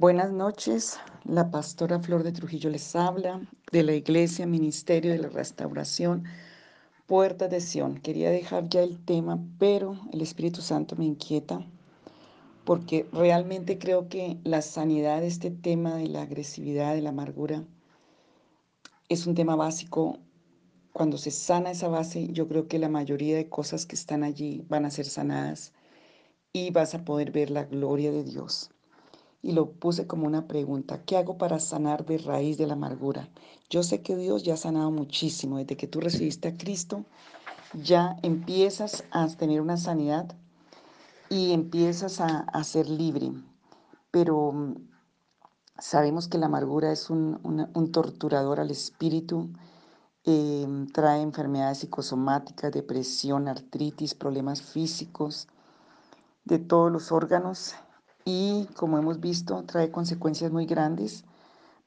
Buenas noches, la pastora Flor de Trujillo les habla de la Iglesia Ministerio de la Restauración Puerta de Sion. Quería dejar ya el tema, pero el Espíritu Santo me inquieta porque realmente creo que la sanidad de este tema de la agresividad, de la amargura, es un tema básico. Cuando se sana esa base, yo creo que la mayoría de cosas que están allí van a ser sanadas y vas a poder ver la gloria de Dios y lo puse como una pregunta. ¿Qué hago para sanar de raíz de la amargura? Yo sé que Dios ya ha sanado muchísimo. Desde que tú recibiste a Cristo, ya empiezas a tener una sanidad y empiezas a, ser libre. Pero mm, sabemos que la amargura es un, torturador al espíritu. Em, trae enfermedades psicosomáticas, depresión, artritis, problemas físicos de todos los órganos y como hemos visto trae consecuencias muy grandes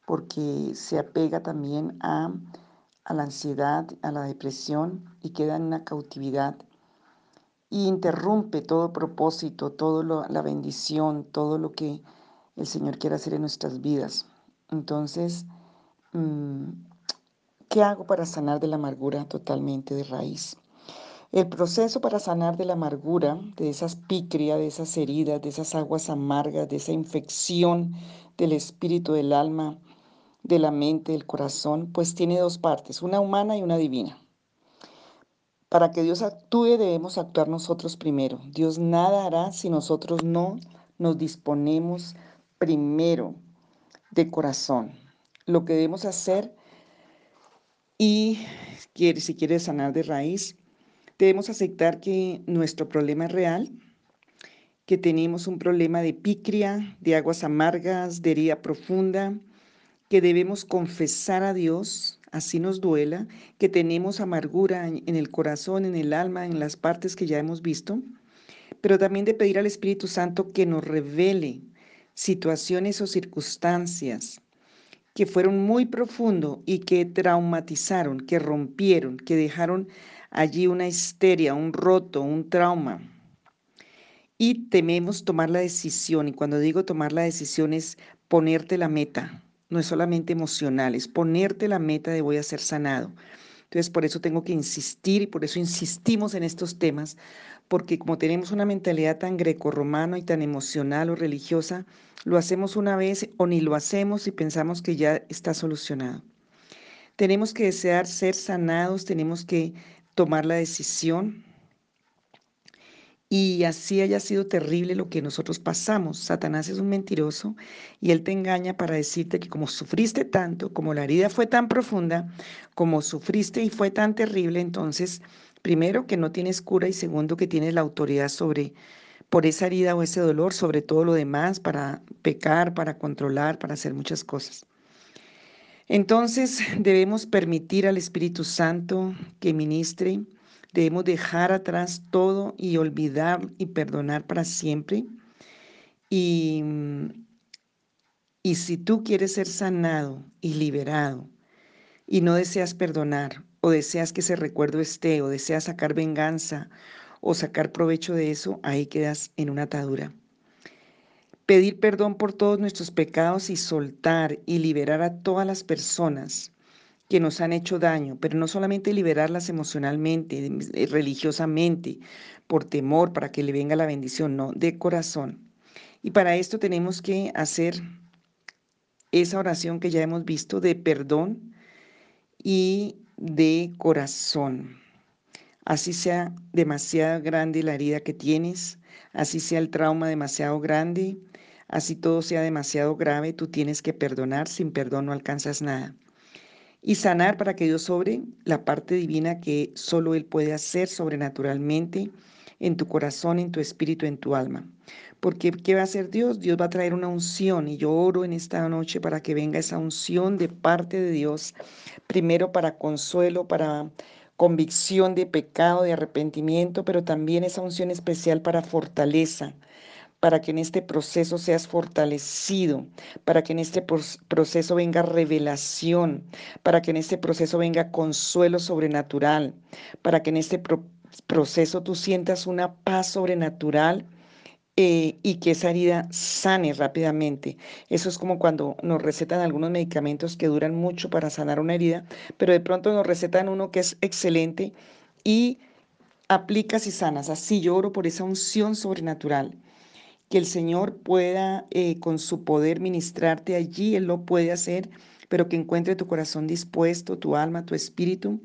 porque se apega también a, la ansiedad, a la depresión y queda en una cautividad y interrumpe todo propósito, toda la bendición, todo lo que el Señor quiere hacer en nuestras vidas. Entonces, mm, ¿qué hago para sanar de la amargura totalmente de raíz? El proceso para sanar de la amargura, de esas pícrias, de esas heridas, de esas aguas amargas, de esa infección del espíritu, del alma, de la mente, del corazón, pues tiene dos partes, una humana y una divina. Para que Dios actúe debemos actuar nosotros primero. Dios nada hará si nosotros no nos disponemos primero de corazón. Lo que debemos hacer y si quiere sanar de raíz, Debemos aceptar que nuestro problema es real, que tenemos un problema de picria, de aguas amargas, de herida profunda, que debemos confesar a Dios, así nos duela, que tenemos amargura en el corazón, en el alma, en las partes que ya hemos visto, pero también de pedir al Espíritu Santo que nos revele situaciones o circunstancias que fueron muy profundo y que traumatizaron, que rompieron, que dejaron allí una histeria, un roto, un trauma. Y tememos tomar la decisión, y cuando digo tomar la decisión es ponerte la meta, no es solamente emocional, es ponerte la meta de voy a ser sanado. Entonces, por eso tengo que insistir y por eso insistimos en estos temas, porque como tenemos una mentalidad tan greco-romana y tan emocional o religiosa, lo hacemos una vez o ni lo hacemos y pensamos que ya está solucionado. Tenemos que desear ser sanados, tenemos que tomar la decisión. Y así haya sido terrible lo que nosotros pasamos. Satanás es un mentiroso y él te engaña para decirte que como sufriste tanto, como la herida fue tan profunda, como sufriste y fue tan terrible, entonces, primero que no tienes cura y segundo que tienes la autoridad sobre por esa herida o ese dolor, sobre todo lo demás, para pecar, para controlar, para hacer muchas cosas. Entonces debemos permitir al Espíritu Santo que ministre, debemos dejar atrás todo y olvidar y perdonar para siempre. Y, y si tú quieres ser sanado y liberado y no deseas perdonar o deseas que ese recuerdo esté o deseas sacar venganza o sacar provecho de eso, ahí quedas en una atadura pedir perdón por todos nuestros pecados y soltar y liberar a todas las personas que nos han hecho daño, pero no solamente liberarlas emocionalmente, eh, religiosamente, por temor, para que le venga la bendición, no, de corazón. Y para esto tenemos que hacer esa oración que ya hemos visto de perdón y de corazón. Así sea demasiado grande la herida que tienes, así sea el trauma demasiado grande, Así todo sea demasiado grave, tú tienes que perdonar, sin perdón no alcanzas nada. Y sanar para que Dios sobre la parte divina que solo Él puede hacer sobrenaturalmente en tu corazón, en tu espíritu, en tu alma. Porque ¿qué va a hacer Dios? Dios va a traer una unción y yo oro en esta noche para que venga esa unción de parte de Dios, primero para consuelo, para convicción de pecado, de arrepentimiento, pero también esa unción especial para fortaleza, para que en este proceso seas fortalecido, para que en este proceso venga revelación, para que en este proceso venga consuelo sobrenatural, para que en este proceso tú sientas una paz sobrenatural eh, y que esa herida sane rápidamente. Eso es como cuando nos recetan algunos medicamentos que duran mucho para sanar una herida, pero de pronto nos recetan uno que es excelente y aplicas y sanas. Así yo oro por esa unción sobrenatural. Que el Señor pueda eh, con su poder ministrarte allí, Él lo puede hacer, pero que encuentre tu corazón dispuesto, tu alma, tu espíritu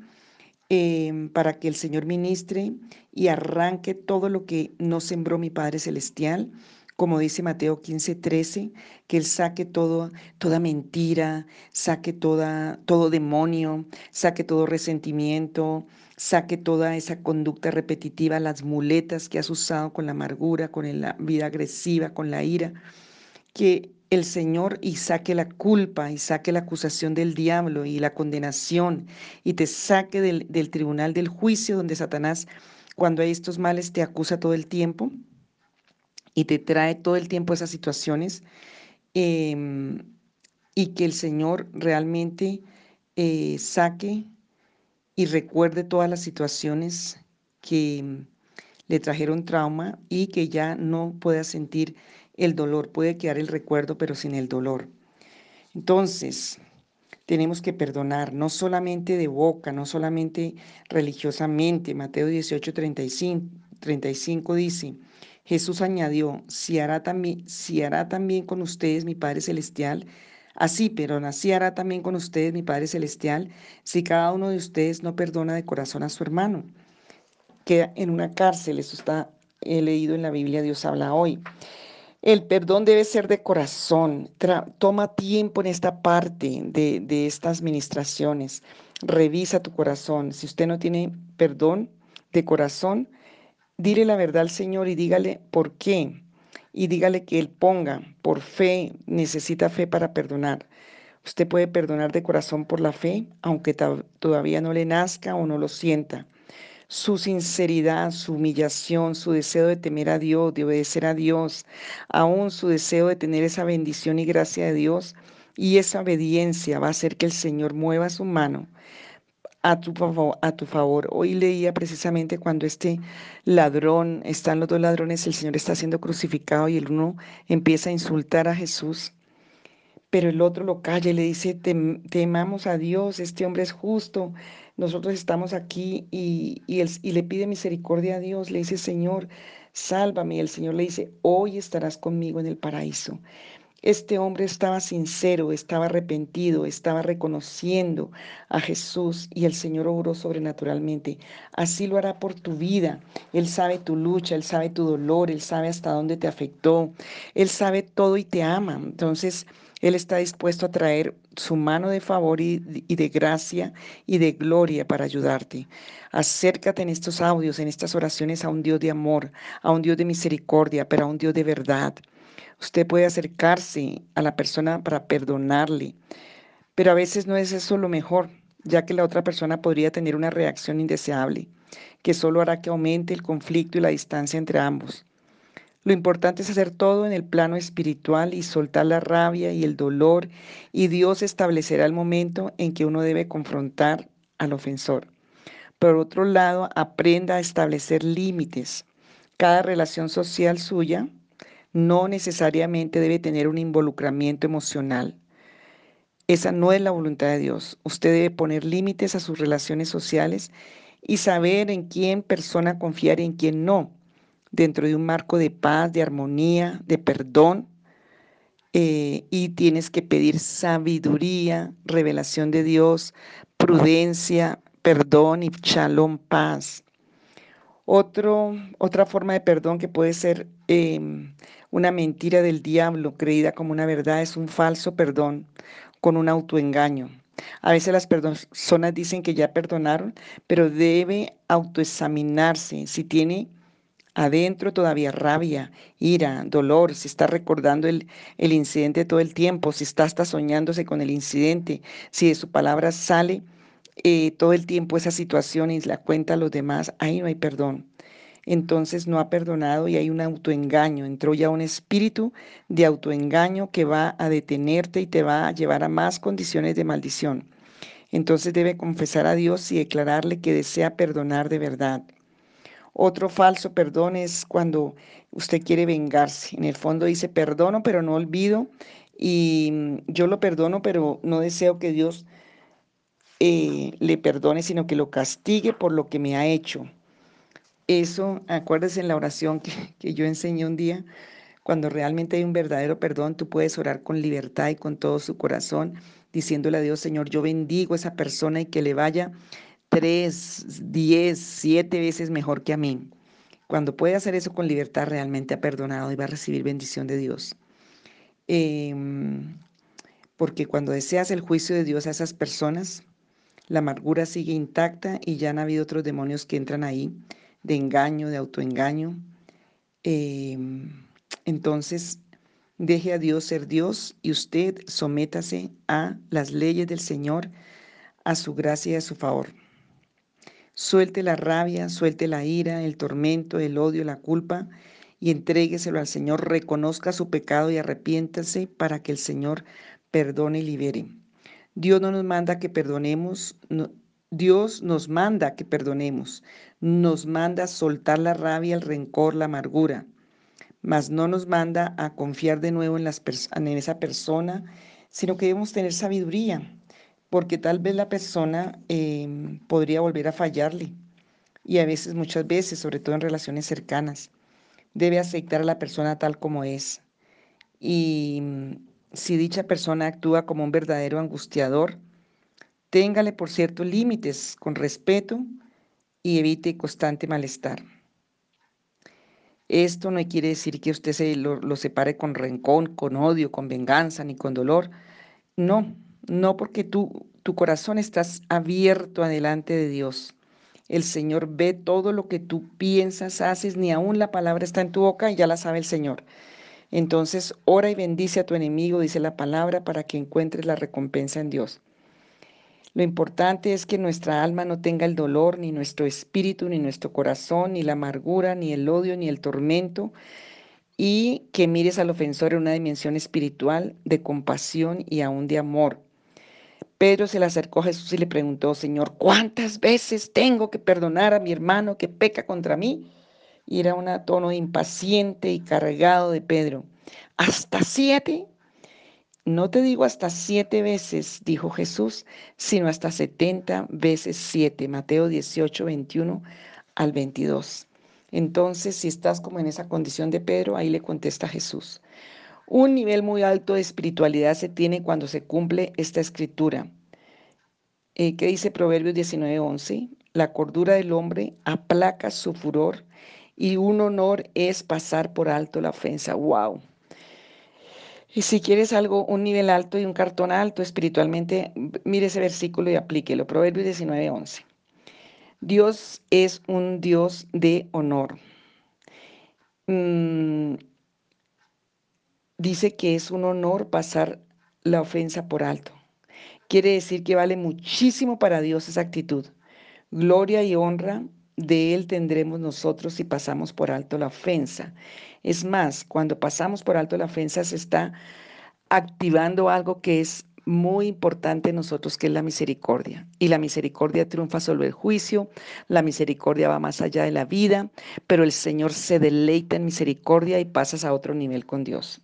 Em, para que el Señor ministre y arranque todo lo que no sembró mi Padre Celestial, como dice Mateo 15, 13, que Él saque todo, toda mentira, saque toda, todo demonio, saque todo resentimiento, saque toda esa conducta repetitiva, las muletas que has usado con la amargura, con la vida agresiva, con la ira, que el Señor y saque la culpa y saque la acusación del diablo y la condenación y te saque del, tribunal del juicio donde Satanás, cuando hay estos males, te acusa todo el tiempo y te trae todo el tiempo esas situaciones em, y que el Señor realmente eh, saque y recuerde todas las situaciones que le trajeron trauma y que ya no pueda sentir el dolor. Puede quedar el recuerdo, pero sin el dolor. Entonces, tenemos que perdonar, no solamente de boca, no solamente religiosamente. Mateo 18, 35, 35 dice, Jesús añadió, si hará, también, si hará también con ustedes mi Padre Celestial, así, pero así hará también con ustedes mi Padre Celestial, si cada uno de ustedes no perdona de corazón a su hermano. Queda en una cárcel, eso está he leído en la Biblia, Dios habla hoy. El perdón debe ser de corazón. toma tiempo en esta parte de, de estas ministraciones. Revisa tu corazón. Si usted no tiene perdón de corazón, dile la verdad al Señor y dígale por qué. Y dígale que Él ponga por fe, necesita fe para perdonar. Usted puede perdonar de corazón por la fe, aunque todavía no le nazca o no lo sienta su sinceridad, su humillación, su deseo de temer a Dios, de obedecer a Dios, aún su deseo de tener esa bendición y gracia de Dios. Y esa obediencia va a hacer que el Señor mueva su mano a tu, favor, a tu favor. Hoy leía precisamente cuando este ladrón, están los dos ladrones, el Señor está siendo crucificado y el uno empieza a insultar a Jesús pero el otro lo calla y le dice, temamos a Dios, este hombre es justo, nosotros estamos aquí y, y, y le pide misericordia a Dios, le dice, Señor, sálvame. Y el Señor le dice, hoy estarás conmigo en el paraíso. Este hombre estaba sincero, estaba arrepentido, estaba reconociendo a Jesús y el Señor obró sobrenaturalmente. Así lo hará por tu vida. Él sabe tu lucha, Él sabe tu dolor, Él sabe hasta dónde te afectó, Él sabe todo y te ama. Entonces, Él está dispuesto a traer su mano de favor y, de gracia y de gloria para ayudarte. Acércate en estos audios, en estas oraciones a un Dios de amor, a un Dios de misericordia, pero a un Dios de verdad. Usted puede acercarse a la persona para perdonarle, pero a veces no es eso lo mejor, ya que la otra persona podría tener una reacción indeseable, que solo hará que aumente el conflicto y la distancia entre ambos. Lo importante es hacer todo en el plano espiritual y soltar la rabia y el dolor y Dios establecerá el momento en que uno debe confrontar al ofensor. Por otro lado, aprenda a establecer límites. Cada relación social suya no necesariamente debe tener un involucramiento emocional. Esa no es la voluntad de Dios. Usted debe poner límites a sus relaciones sociales y saber en quién persona confiar y en quién no, dentro de un marco de paz, de armonía, de perdón. Eh, y tienes que pedir sabiduría, revelación de Dios, prudencia, perdón y shalom, paz. Otra forma de perdón que puede ser em, una mentira del diablo creída como una verdad es un falso perdón con un autoengaño. A veces las personas dicen que ya perdonaron, pero debe autoexaminarse si tiene adentro todavía rabia, ira, dolor, si está recordando el, el incidente todo el tiempo, si está hasta soñándose con el incidente, si de su palabra sale eh, todo el tiempo esa situación y la cuenta a los demás, ahí no hay perdón entonces no ha perdonado y hay un autoengaño. Entró ya un espíritu de autoengaño que va a detenerte y te va a llevar a más condiciones de maldición. Entonces debe confesar a Dios y declararle que desea perdonar de verdad. Otro falso perdón es cuando usted quiere vengarse. En el fondo dice, perdono, pero no olvido. Y mm, yo lo perdono, pero no deseo que Dios eh, le perdone, sino que lo castigue por lo que me ha hecho. Eso, acuérdese en la oración que, que yo enseñé un día, cuando realmente hay un verdadero perdón, tú puedes orar con libertad y con todo su corazón, diciéndole a Dios, Señor, yo bendigo a esa persona y que le vaya tres, diez, siete veces mejor que a mí. Cuando puede hacer eso con libertad, realmente ha perdonado y va a recibir bendición de Dios. Em, porque cuando deseas el juicio de Dios a esas personas, la amargura sigue intacta y ya han habido otros demonios que entran ahí, de engaño, de autoengaño. Em, entonces, deje a Dios ser Dios y usted sométase a las leyes del Señor, a su gracia y a su favor. Suelte la rabia, suelte la ira, el tormento, el odio, la culpa y entrégueselo al Señor. Reconozca su pecado y arrepiéntase para que el Señor perdone y libere. Dios no nos manda que perdonemos, Dios nos manda que perdonemos, nos manda soltar la rabia, el rencor, la amargura, mas no nos manda a confiar de nuevo en, esa persona, sino que debemos tener sabiduría porque tal vez la persona em, podría volver a fallarle. Y a veces, muchas veces, sobre todo en relaciones cercanas, debe aceptar a la persona tal como es. Y mm, si dicha persona actúa como un verdadero angustiador, téngale por cierto límites con respeto y evite constante malestar. Esto no quiere decir que usted se lo, separe con rencor, con odio, con venganza ni con dolor. No, no porque tú, tu corazón estás abierto adelante de Dios. El Señor ve todo lo que tú piensas, haces, ni aún la palabra está en tu boca y ya la sabe el Señor. Entonces, ora y bendice a tu enemigo, dice la palabra, para que encuentres la recompensa en Dios. Lo importante es que nuestra alma no tenga el dolor, ni nuestro espíritu, ni nuestro corazón, ni la amargura, ni el odio, ni el tormento, y que mires al ofensor en una dimensión espiritual de compasión y aún de amor. Pedro se le acercó a Jesús y le preguntó, Señor, ¿cuántas veces tengo que perdonar a mi hermano que peca contra mí? Y era un tono impaciente y cargado de Pedro. ¿Hasta siete? No te digo hasta siete veces, dijo Jesús, sino hasta setenta veces siete. Mateo 18, 21 al 22. Entonces, si estás como en esa condición de Pedro, ahí le contesta Jesús. Un nivel muy alto de espiritualidad se tiene cuando se cumple esta escritura. Eh, ¿Qué dice Proverbios 19:11? La cordura del hombre aplaca su furor y un honor es pasar por alto la ofensa. ¡Wow! Y si quieres algo, un nivel alto y un cartón alto espiritualmente, mire ese versículo y aplíquelo. Proverbios 19:11. Dios es un Dios de honor. Mm, dice que es un honor pasar la ofensa por alto. Quiere decir que vale muchísimo para Dios esa actitud. Gloria y honra de Él tendremos nosotros si pasamos por alto la ofensa. Es más, cuando pasamos por alto la ofensa se está activando algo que es muy importante en nosotros, que es la misericordia. Y la misericordia triunfa sobre el juicio, la misericordia va más allá de la vida, pero el Señor se deleita en misericordia y pasas a otro nivel con Dios.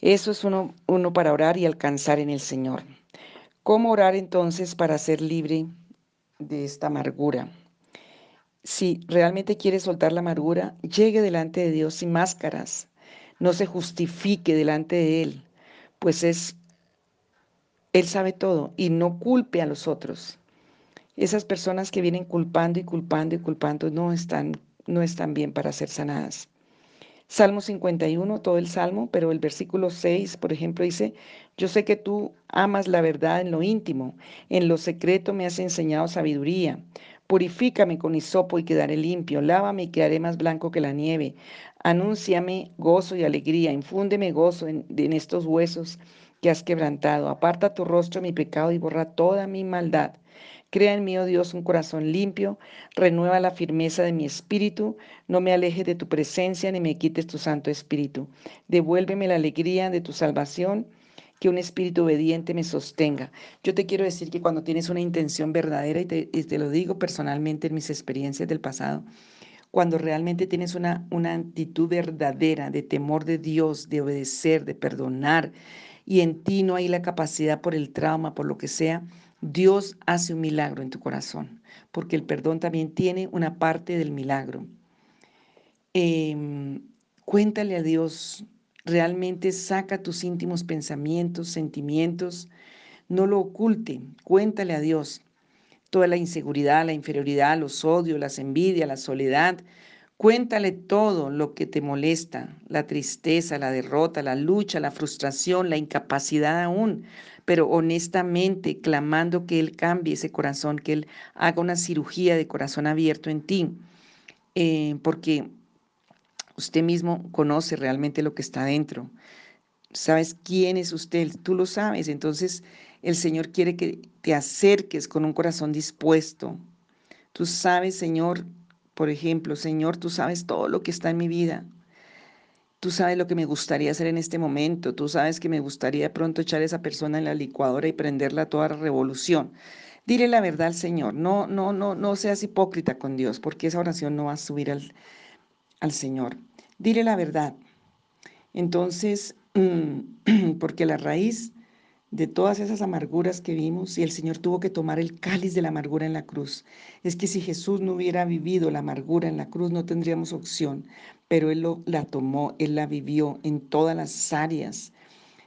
Eso es uno, uno para orar y alcanzar en el Señor. ¿Cómo orar entonces para ser libre de esta amargura? Si realmente quiere soltar la amargura, llegue delante de Dios sin máscaras. No se justifique delante de Él, pues es Él sabe todo y no culpe a los otros. Esas personas que vienen culpando y culpando y culpando no están, no están bien para ser sanadas. Salmo 51, todo el salmo, pero el versículo 6, por ejemplo, dice, yo sé que tú amas la verdad en lo íntimo, en lo secreto me has enseñado sabiduría. Purifícame con hisopo y quedaré limpio, lávame y quedaré más blanco que la nieve. Anúnciame gozo y alegría, infúndeme gozo en, en estos huesos que has quebrantado. Aparta tu rostro mi pecado y borra toda mi maldad. Crea en mí, oh Dios, un corazón limpio, renueva la firmeza de mi espíritu, no me alejes de tu presencia ni me quites tu Santo Espíritu. Devuélveme la alegría de tu salvación, que un espíritu obediente me sostenga. Yo te quiero decir que cuando tienes una intención verdadera, y te, lo digo personalmente en mis experiencias del pasado, cuando realmente tienes una, una actitud verdadera de temor de Dios, de obedecer, de perdonar, y en ti no hay la capacidad por el trauma, por lo que sea, Dios hace un milagro en tu corazón, porque el perdón también tiene una parte del milagro. Em, cuéntale a Dios, realmente saca tus íntimos pensamientos, sentimientos, no lo oculte, cuéntale a Dios toda la inseguridad, la inferioridad, los odios, las envidias, la soledad. Cuéntale todo lo que te molesta, la tristeza, la derrota, la lucha, la frustración, la incapacidad aún, pero honestamente clamando que Él cambie ese corazón, que Él haga una cirugía de corazón abierto en ti, eh, porque usted mismo conoce realmente lo que está dentro. Sabes quién es usted, tú lo sabes, entonces el Señor quiere que te acerques con un corazón dispuesto. Tú sabes, Señor, por ejemplo, Señor, tú sabes todo lo que está en mi vida. Tú sabes lo que me gustaría hacer en este momento. Tú sabes que me gustaría pronto echar a esa persona en la licuadora y prenderla a toda revolución. Dile la verdad al Señor. No, no, no, no seas hipócrita con Dios, porque esa oración no va a subir al, al Señor. Dile la verdad. Entonces, porque la raíz de todas esas amarguras que vimos y el Señor tuvo que tomar el cáliz de la amargura en la cruz. Es que si Jesús no hubiera vivido la amargura en la cruz no tendríamos opción, pero Él lo, la tomó, Él la vivió en todas las áreas.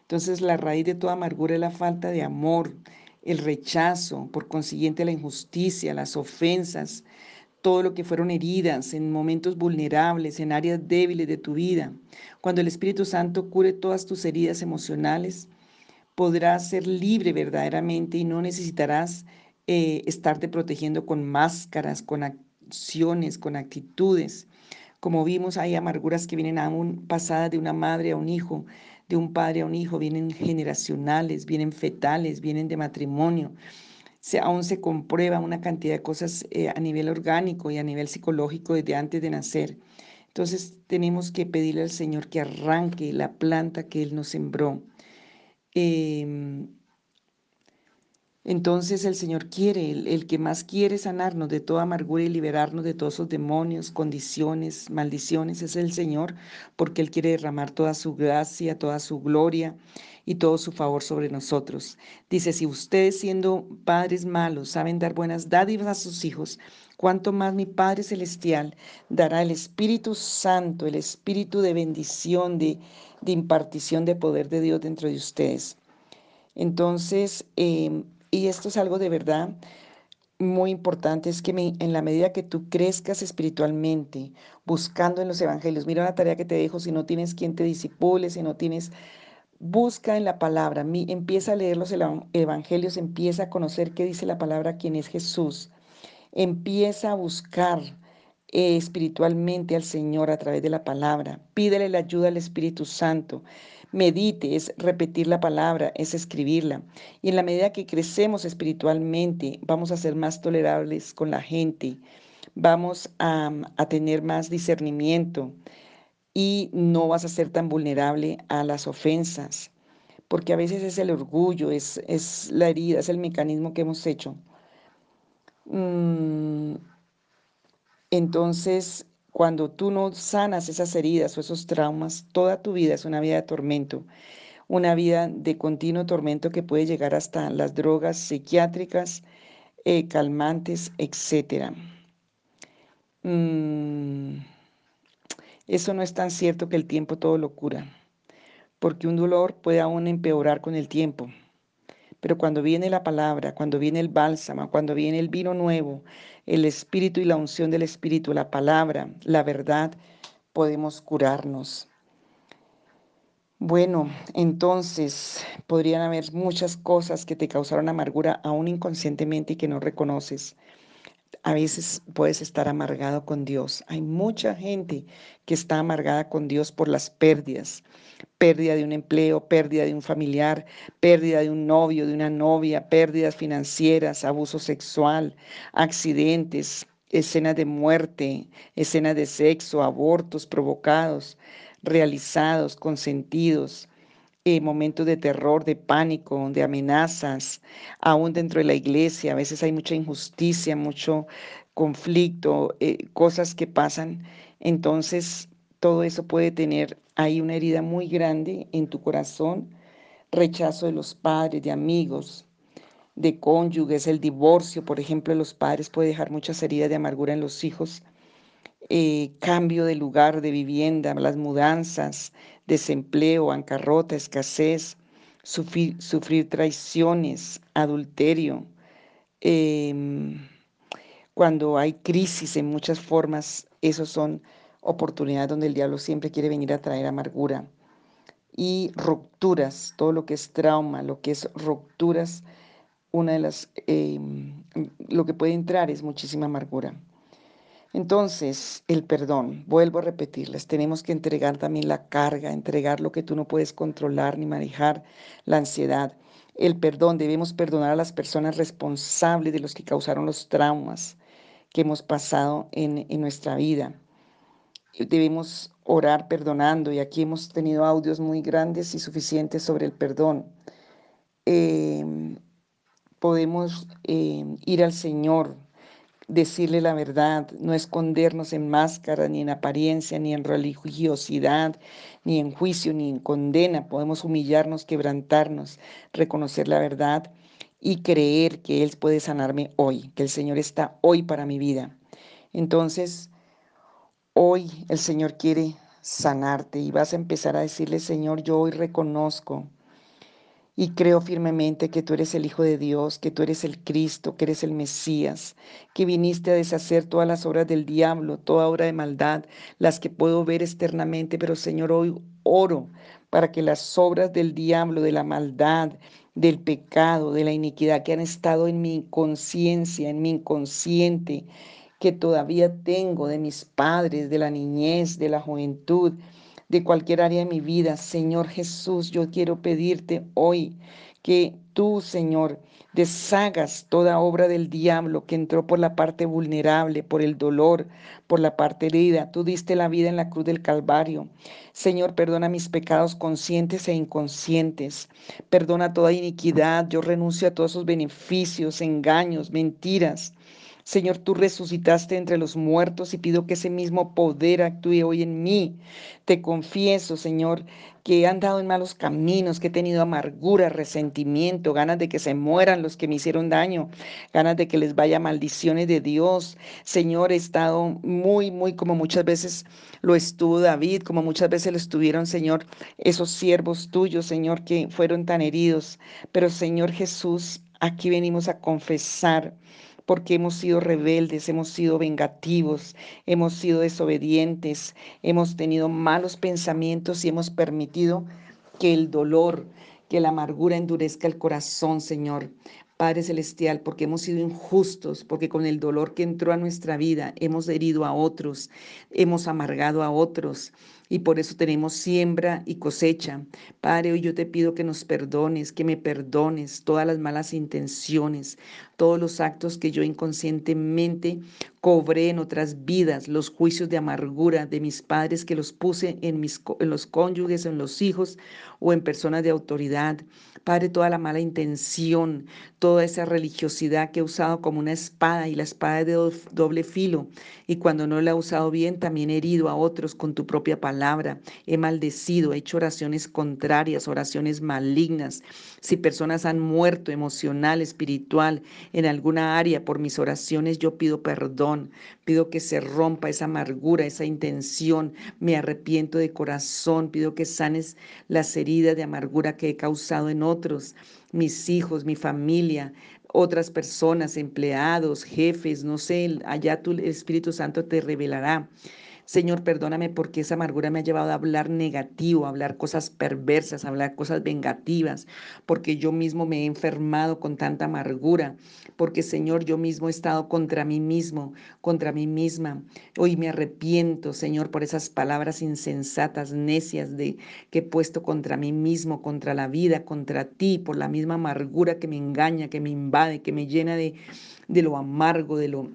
Entonces la raíz de toda amargura es la falta de amor, el rechazo, por consiguiente la injusticia, las ofensas, todo lo que fueron heridas en momentos vulnerables, en áreas débiles de tu vida. Cuando el Espíritu Santo cure todas tus heridas emocionales, podrás ser libre verdaderamente y no necesitarás eh, estarte protegiendo con máscaras, con acciones, con actitudes. Como vimos, hay amarguras que vienen aún pasadas de una madre a un hijo, de un padre a un hijo, vienen generacionales, vienen fetales, vienen de matrimonio. Se, aún se comprueba una cantidad de cosas eh, a nivel orgánico y a nivel psicológico desde antes de nacer. Entonces tenemos que pedirle al Señor que arranque la planta que Él nos sembró. Em, entonces el Señor quiere, el, que más quiere sanarnos de toda amargura y liberarnos de todos esos demonios, condiciones, maldiciones, es el Señor, porque Él quiere derramar toda su gracia, toda su gloria y todo su favor sobre nosotros. Dice, si ustedes siendo padres malos saben dar buenas dádivas a sus hijos, cuánto más mi Padre Celestial dará el Espíritu Santo, el Espíritu de bendición, de, de impartición de poder de Dios dentro de ustedes. Entonces, eh, y esto es algo de verdad muy importante, es que en la medida que tú crezcas espiritualmente, buscando en los evangelios, mira la tarea que te dejo, si no tienes quien te disipule, si no tienes, busca en la palabra, empieza a leer los evangelios, empieza a conocer qué dice la palabra, quién es Jesús, empieza a buscar eh, espiritualmente al Señor a través de la palabra, pídele la ayuda al Espíritu Santo. Medite, es repetir la palabra, es escribirla. Y en la medida que crecemos espiritualmente, vamos a ser más tolerables con la gente, vamos a, tener más discernimiento y no vas a ser tan vulnerable a las ofensas, porque a veces es el orgullo, es, es la herida, es el mecanismo que hemos hecho. Mm, entonces, cuando tú no sanas esas heridas o esos traumas, toda tu vida es una vida de tormento, una vida de continuo tormento que puede llegar hasta las drogas psiquiátricas, eh, calmantes, etc. eso no es tan cierto que el tiempo todo lo cura, porque un dolor puede aún empeorar con el tiempo. Pero cuando viene la palabra, cuando viene el bálsamo, cuando viene el vino nuevo, el espíritu y la unción del espíritu, la palabra, la verdad, podemos curarnos. Bueno, entonces podrían haber muchas cosas que te causaron amargura aún inconscientemente y que no reconoces. A veces puedes estar amargado con Dios. Hay mucha gente que está amargada con Dios por las pérdidas. Pérdida de un empleo, pérdida de un familiar, pérdida de un novio, de una novia, pérdidas financieras, abuso sexual, accidentes, escenas de muerte, escenas de sexo, abortos provocados, realizados, consentidos, eh, momentos de terror, de pánico, de amenazas, aún dentro de la iglesia. A veces hay mucha injusticia, mucho conflicto, eh, cosas que pasan, entonces todo eso puede tener ahí una herida muy grande en tu corazón, rechazo de los padres, de amigos, de cónyuges, el divorcio, por ejemplo, de los padres puede dejar muchas heridas de amargura en los hijos, eh, cambio de lugar de vivienda, las mudanzas, desempleo, bancarrota, escasez, sufrir, traiciones, adulterio. Em, cuando hay crisis en muchas formas, esos son oportunidades donde el diablo siempre quiere venir a traer amargura. Y rupturas, todo lo que es trauma, lo que es rupturas, una de las, em, lo que puede entrar es muchísima amargura. Entonces, el perdón, vuelvo a repetirles, tenemos que entregar también la carga, entregar lo que tú no puedes controlar ni manejar, la ansiedad. El perdón, debemos perdonar a las personas responsables de los que causaron los traumas que hemos pasado en, en nuestra vida. Debemos orar perdonando y aquí hemos tenido audios muy grandes y suficientes sobre el perdón. Eh, podemos eh, ir al Señor, decirle la verdad, no escondernos en máscara, ni en apariencia, ni en religiosidad, ni en juicio, ni en condena. Podemos humillarnos, quebrantarnos, reconocer la verdad y creer que Él puede sanarme hoy, que el Señor está hoy para mi vida. Entonces, hoy el Señor quiere sanarte y vas a empezar a decirle, Señor, yo hoy reconozco y creo firmemente que tú eres el Hijo de Dios, que tú eres el Cristo, que eres el Mesías, que viniste a deshacer todas las obras del diablo, toda obra de maldad, las que puedo ver externamente, pero Señor, hoy oro para que las obras del diablo, de la maldad, del pecado, de la iniquidad que han estado en mi conciencia, en mi inconsciente, que todavía tengo de mis padres, de la niñez, de la juventud, de cualquier área de mi vida. Señor Jesús, yo quiero pedirte hoy que tú, Señor, deshagas toda obra del diablo que entró por la parte vulnerable, por el dolor, por la parte herida. Tú diste la vida en la cruz del Calvario. Señor, perdona mis pecados conscientes e inconscientes. Perdona toda iniquidad. Yo renuncio a todos esos beneficios, engaños, mentiras. Señor, tú resucitaste entre los muertos y pido que ese mismo poder actúe hoy en mí. Te confieso, Señor, que he andado en malos caminos, que he tenido amargura, resentimiento, ganas de que se mueran los que me hicieron daño, ganas de que les vaya maldiciones de Dios. Señor, he estado muy, muy como muchas veces lo estuvo David, como muchas veces lo estuvieron, Señor, esos siervos tuyos, Señor, que fueron tan heridos. Pero, Señor Jesús, aquí venimos a confesar porque hemos sido rebeldes, hemos sido vengativos, hemos sido desobedientes, hemos tenido malos pensamientos y hemos permitido que el dolor, que la amargura endurezca el corazón, Señor. Padre Celestial, porque hemos sido injustos, porque con el dolor que entró a nuestra vida hemos herido a otros, hemos amargado a otros, y por eso tenemos siembra y cosecha. Padre, hoy yo te pido que nos perdones, que me perdones todas las malas intenciones, todos los actos que yo inconscientemente cobré en otras vidas, los juicios de amargura de mis padres que los puse en, mis, en los cónyuges, en los hijos o en personas de autoridad. Padre, toda la mala intención, toda esa religiosidad que he usado como una espada y la espada de doble filo. Y cuando no la he usado bien, también he herido a otros con tu propia palabra. He maldecido, he hecho oraciones contrarias, oraciones malignas. Si personas han muerto emocional, espiritual, en alguna área por mis oraciones, yo pido pido que se rompa esa amargura, esa intención, me arrepiento de corazón, pido que sanes las heridas de amargura que he causado en otros, mis hijos, mi familia, otras personas, empleados, jefes, no sé, allá tu Espíritu Santo te revelará. Señor, perdóname porque esa amargura me ha llevado a hablar negativo, a hablar cosas perversas, a hablar cosas vengativas, porque yo mismo me he enfermado con tanta amargura, porque Señor, yo mismo he estado contra mí mismo, contra mí misma. Hoy me arrepiento, Señor, por esas palabras insensatas, necias de que he puesto contra mí mismo, contra la vida, contra ti, por la misma amargura que me engaña, que me invade, que me llena de, de lo amargo, de lo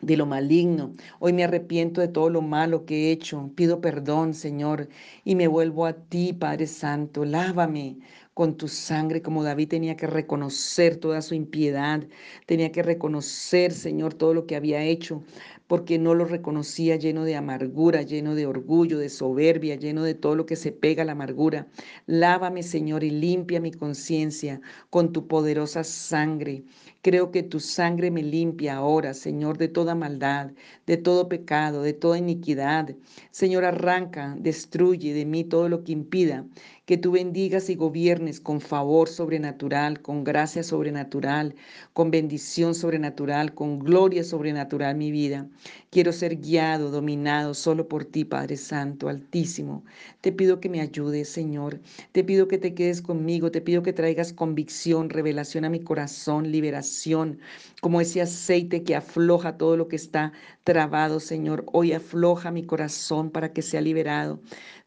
de lo maligno. Hoy me arrepiento de todo lo malo que he hecho. Pido perdón, Señor, y me vuelvo a ti, Padre Santo. Lávame con tu sangre, como David tenía que reconocer toda su impiedad, tenía que reconocer, Señor, todo lo que había hecho, porque no lo reconocía lleno de amargura, lleno de orgullo, de soberbia, lleno de todo lo que se pega a la amargura. Lávame, Señor, y limpia mi conciencia con tu poderosa sangre. Creo que tu sangre me limpia ahora, Señor, de toda maldad, de todo pecado, de toda iniquidad. Señor, arranca, destruye de mí todo lo que impida que tú bendigas y gobiernes con favor sobrenatural, con gracia sobrenatural, con bendición sobrenatural, con gloria sobrenatural mi vida. Quiero ser guiado, dominado solo por ti, Padre Santo, Altísimo. Te pido que me ayudes, Señor. Te pido que te quedes conmigo. Te pido que traigas convicción, revelación a mi corazón, liberación, como ese aceite que afloja todo lo que está trabado, Señor. Hoy afloja mi corazón para que sea liberado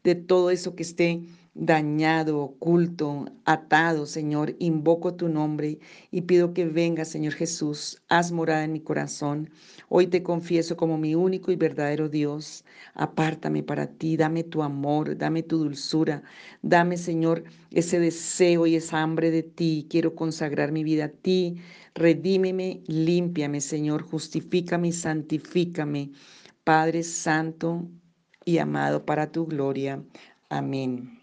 de todo eso que esté dañado, oculto, atado, Señor, invoco tu nombre y pido que venga, Señor Jesús, haz morada en mi corazón. Hoy te confieso como mi único y verdadero Dios. Apártame para ti, dame tu amor, dame tu dulzura, dame, Señor, ese deseo y esa hambre de ti. Quiero consagrar mi vida a ti. Redímeme, límpiame, Señor, justifícame y santifícame. Padre Santo y amado para tu gloria. Amén.